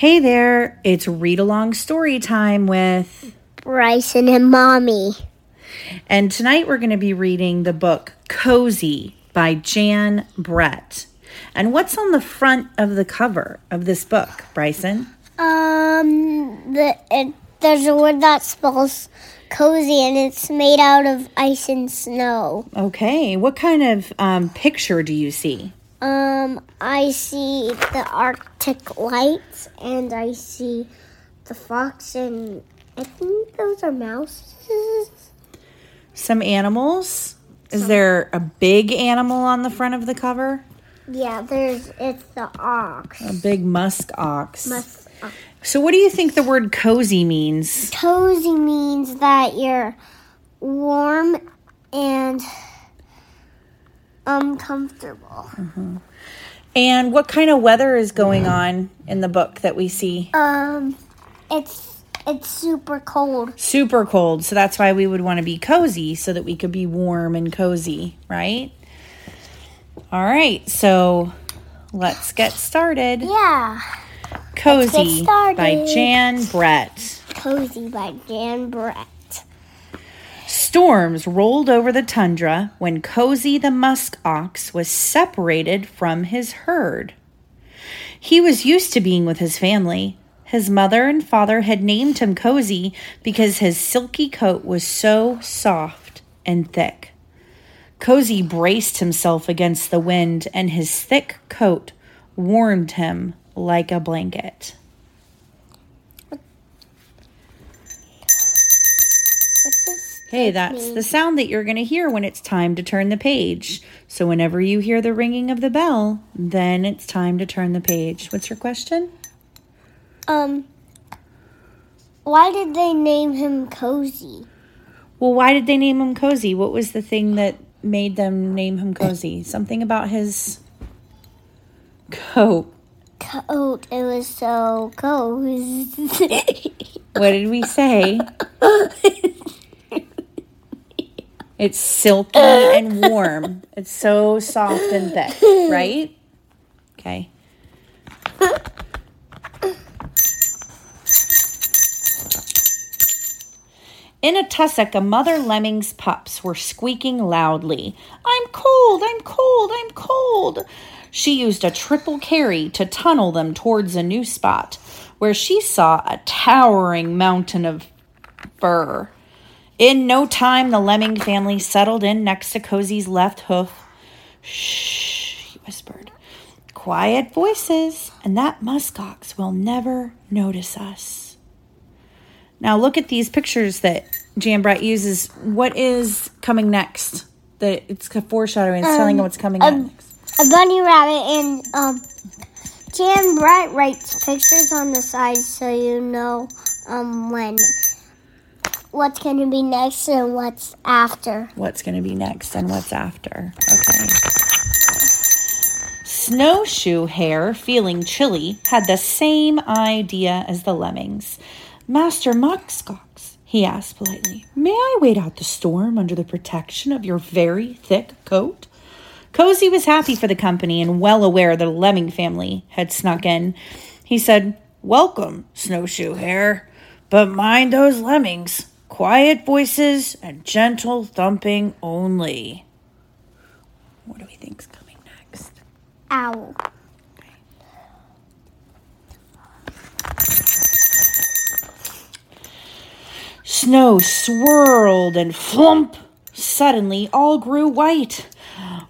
Hey there, it's read along story time with, Bryson and Mommy. and tonight we're going to be reading the book Cozy by Jan Brett. And what's on the front of the cover of this book, Bryson? Um, the it, there's a word that spells cozy, and it's made out of ice and snow. Okay, what kind of um, picture do you see? Um, I see the Arctic lights, and I see the fox, and I think those are mouses. Some animals? Is there a big animal on the front of the cover? Yeah, there's it's the ox. A big musk ox. Mus- uh, So, what do you think the word cozy means? cozy means that you're warm and uncomfortable. And what kind of weather is going on in the book that we see? Um, it's it's super cold. Super cold. So, that's why we would want to be cozy so that we could be warm and cozy, right? All right. So, let's get started. Yeah, Cozy by. Jan Brett. cozy by Jan Brett. Storms rolled over the tundra when Cozy the musk ox was separated from his herd. He was used to being with his family. His mother and father had named him Cozy because his silky coat was so soft and thick. Cozy braced himself against the wind, and his thick coat warmed him like a blanket. What's this? Hey, that's the sound that you're going to hear when it's time to turn the page. So, whenever you hear the ringing of the bell, then it's time to turn the page. What's your question? Um, why did they name him Cozy? Well, why did they name him Cozy? What was the thing that made them name him Cozy? Something about his coat. Coat. It was so cozy. What did we say? It's silky and warm. It's so soft and thick, right? Okay. In a tussock, a mother lemming's pups were squeaking loudly. I'm cold, I'm cold, I'm cold. She used a triple carry to tunnel them towards a new spot where she saw a towering mountain of fur. In no time, the lemming family settled in next to Cozy's left hoof. Shh, he whispered. Quiet voices, and that muskox will never notice us. Now look at these pictures that Jan Brett uses. What is coming next? That it's foreshadowing. It's telling them what's coming um, next. a bunny rabbit and um Jan Bright writes pictures on the side so you know um when what's gonna be next and what's after. What's going to be next and what's after? Okay. Snowshoe Hare, feeling chilly, had the same idea as the lemmings. Master Muskox, he asked politely, may I wait out the storm under the protection of your very thick coat? Cozy was happy for the company and well aware that the lemming family had snuck in. He said, Welcome, Snowshoe Hare, but mind those lemmings. Quiet voices and gentle thumping only. What do we think's coming next? Owl. Snow swirled and flump. Suddenly, all grew white.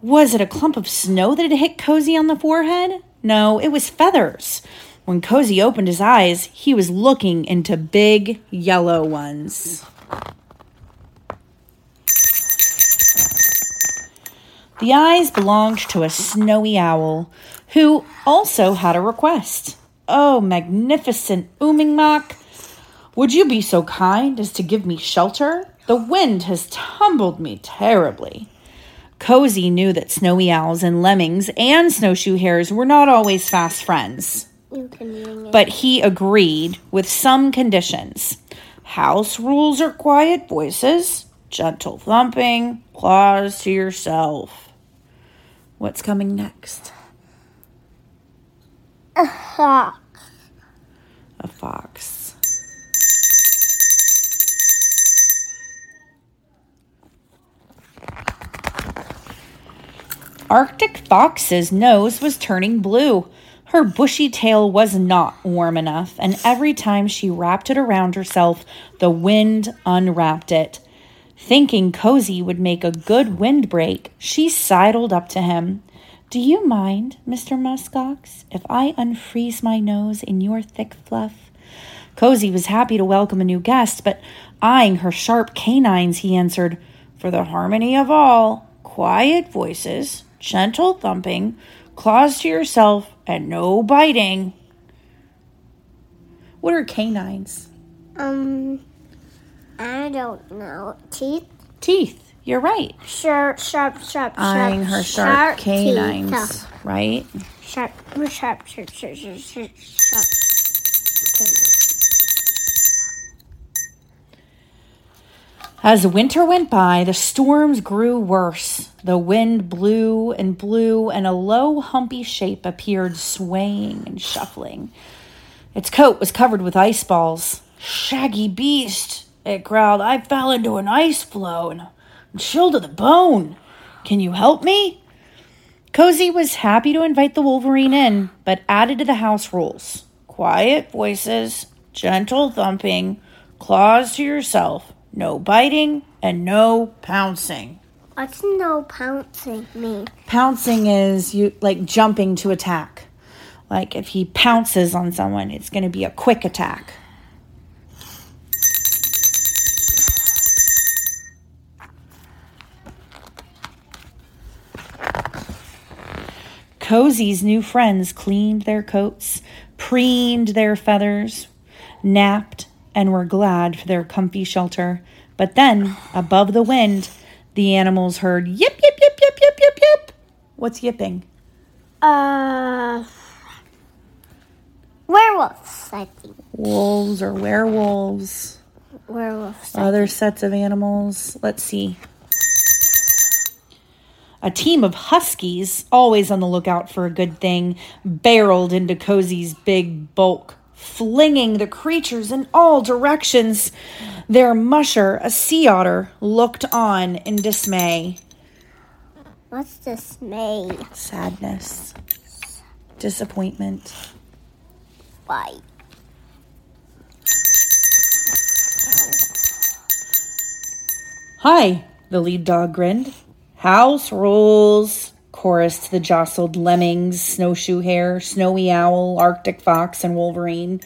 Was it a clump of snow that had hit Cozy on the forehead? No, it was feathers. When Cozy opened his eyes, he was looking into big yellow ones. The eyes belonged to a snowy owl, who also had a request. Oh, magnificent Oomingmak! Would you be so kind as to give me shelter? The wind has tumbled me terribly. Cozy knew that snowy owls and lemmings and snowshoe hares were not always fast friends, You can ring it. but he agreed with some conditions. House rules are quiet voices, gentle thumping, claws to yourself. What's coming next? A fox. A fox. Arctic Fox's nose was turning blue. Her bushy tail was not warm enough, and every time she wrapped it around herself, the wind unwrapped it. Thinking Cozy would make a good windbreak, she sidled up to him. Do you mind, Mr. Muskox, if I unfreeze my nose in your thick fluff? Cozy was happy to welcome a new guest, but eyeing her sharp canines, he answered, For the harmony of all, quiet voices, gentle thumping, claws to yourself, and no biting. What are canines? Um, I don't know. Teeth? Teeth. You're right. Sharp, sharp, sharp, sharp. Eyeing her sharp, canines, Teeth. right? Sharp, sharp, sharp, sharp, sharp, sharp, sharp. canines. As winter went by, the storms grew worse. The wind blew and blew, and a low, humpy shape appeared swaying and shuffling. Its coat was covered with ice balls. Shaggy beast, it growled. I fell into an ice floe and I'm chilled to the bone. Can you help me? Cozy was happy to invite the Wolverine in, but added to the house rules quiet voices, gentle thumping, claws to yourself, no biting, and no pouncing. What's no pouncing mean? Pouncing is you like jumping to attack. Like if he pounces on someone, it's going to be a quick attack. Cozy's new friends cleaned their coats, preened their feathers, napped, and were glad for their comfy shelter. But then, above the wind, the animals heard yip, yip, yip, yip, yip, yip, yip. What's yipping? Uh, werewolves, I think. Wolves or werewolves, Werewolves. Other sets of animals. Let's see. A team of huskies, always on the lookout for a good thing, barreled into Cozy's big bulk, flinging the creatures in all directions. Their musher, a sea otter, looked on in dismay. What's dismay? Sadness, disappointment. Why? Hi, the lead dog grinned. House rules, chorused the jostled lemmings, snowshoe hare, snowy owl, arctic fox, and wolverine.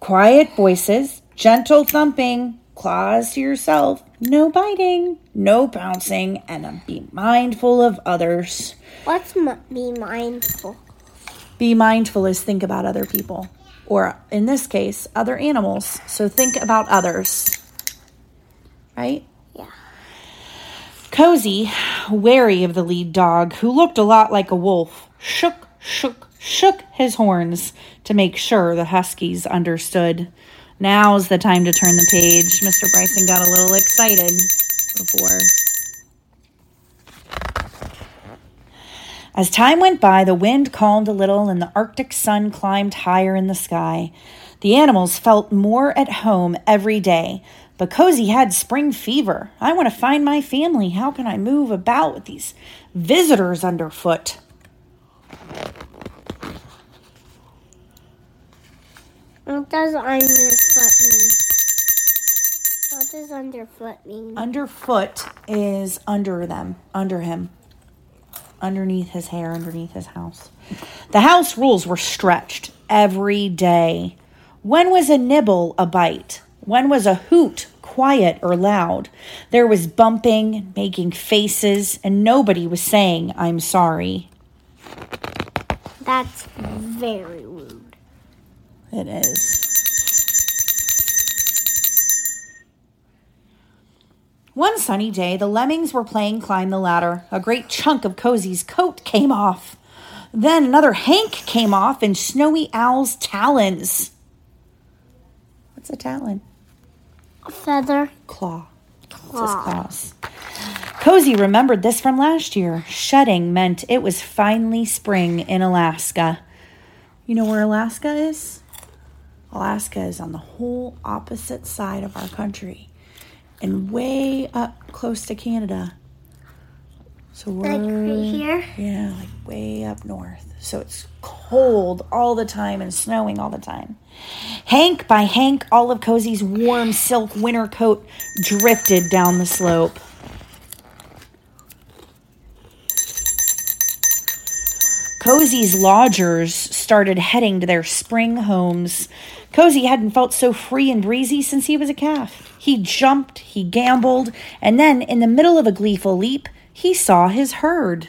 Quiet voices, gentle thumping, claws to yourself, no biting, no pouncing, and be mindful of others. What's m- be mindful? Be mindful is think about other people, or in this case, other animals. So think about others. Right? Yeah. Cozy, wary of the lead dog, who looked a lot like a wolf, shook, shook, shook his horns to make sure the huskies understood. Now's the time to turn the page. Mr. Bryson got a little excited before. As time went by, the wind calmed a little and the Arctic sun climbed higher in the sky. The animals felt more at home every day, but Cozy had spring fever. I want to find my family. How can I move about with these visitors underfoot? What does underfoot mean? What does underfoot mean? Underfoot is under them, under him, underneath his hair, underneath his house. The house rules were stretched every day. When was a nibble a bite? When was a hoot quiet or loud? There was bumping, making faces, and nobody was saying, I'm sorry. That's very rude. It is. One sunny day, the lemmings were playing climb the ladder. A great chunk of Cozy's coat came off. Then another hank came off in Snowy Owl's talons. What's a talon? Feather. Claw. Claw. claws. Cozy remembered this from last year. Shedding meant it was finally spring in Alaska. You know where Alaska is? Alaska is on the whole opposite side of our country and way up close to Canada. So we're Like right here. yeah, like way up north. So it's cold all the time and snowing all the time. Hank by Hank, all of Cozy's warm silk winter coat drifted down the slope. Cozy's lodgers started heading to their spring homes. Cozy hadn't felt so free and breezy since he was a calf. He jumped, he gamboled, and then, in the middle of a gleeful leap, he saw his herd.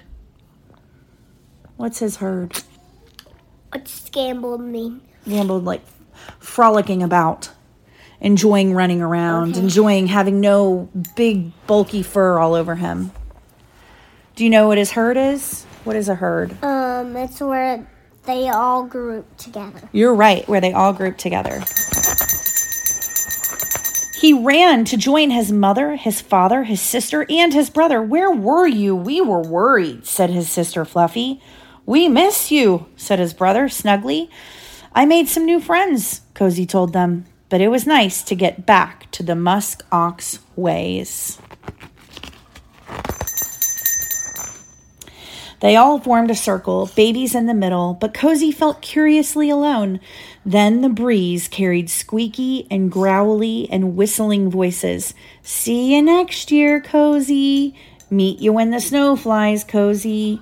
What's his herd? What's gamboled mean? Gamboled like frolicking about, enjoying running around, Okay. enjoying having no big, bulky fur all over him. Do you know what his herd is? What is a herd? Um, it's where they all group together. You're right, where they all group together. He ran to join his mother, his father, his sister, and his brother. Where were you? We were worried, said his sister Fluffy. We miss you, said his brother snugly. I made some new friends, Cozy told them, but it was nice to get back to the musk ox ways. They all formed a circle, babies in the middle, but Cozy felt curiously alone. Then the breeze carried squeaky and growly and whistling voices. See you next year, Cozy. Meet you when the snow flies, Cozy.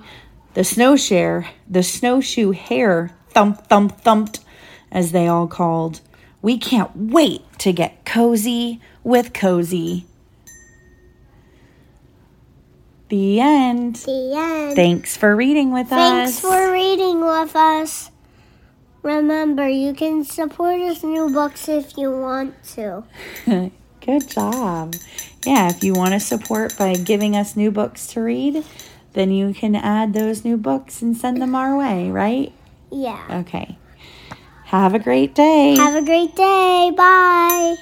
The snowshare, the snowshoe hare, thump, thump, thumped, as they all called. We can't wait to get cozy with Cozy. The end. The end. Thanks for reading with Thanks us. Thanks for reading with us. Remember, you can support us new books if you want to. Good job. Yeah, if you want to support by giving us new books to read, then you can add those new books and send them our way, right? Yeah. Okay. Have a great day. Have a great day. Bye.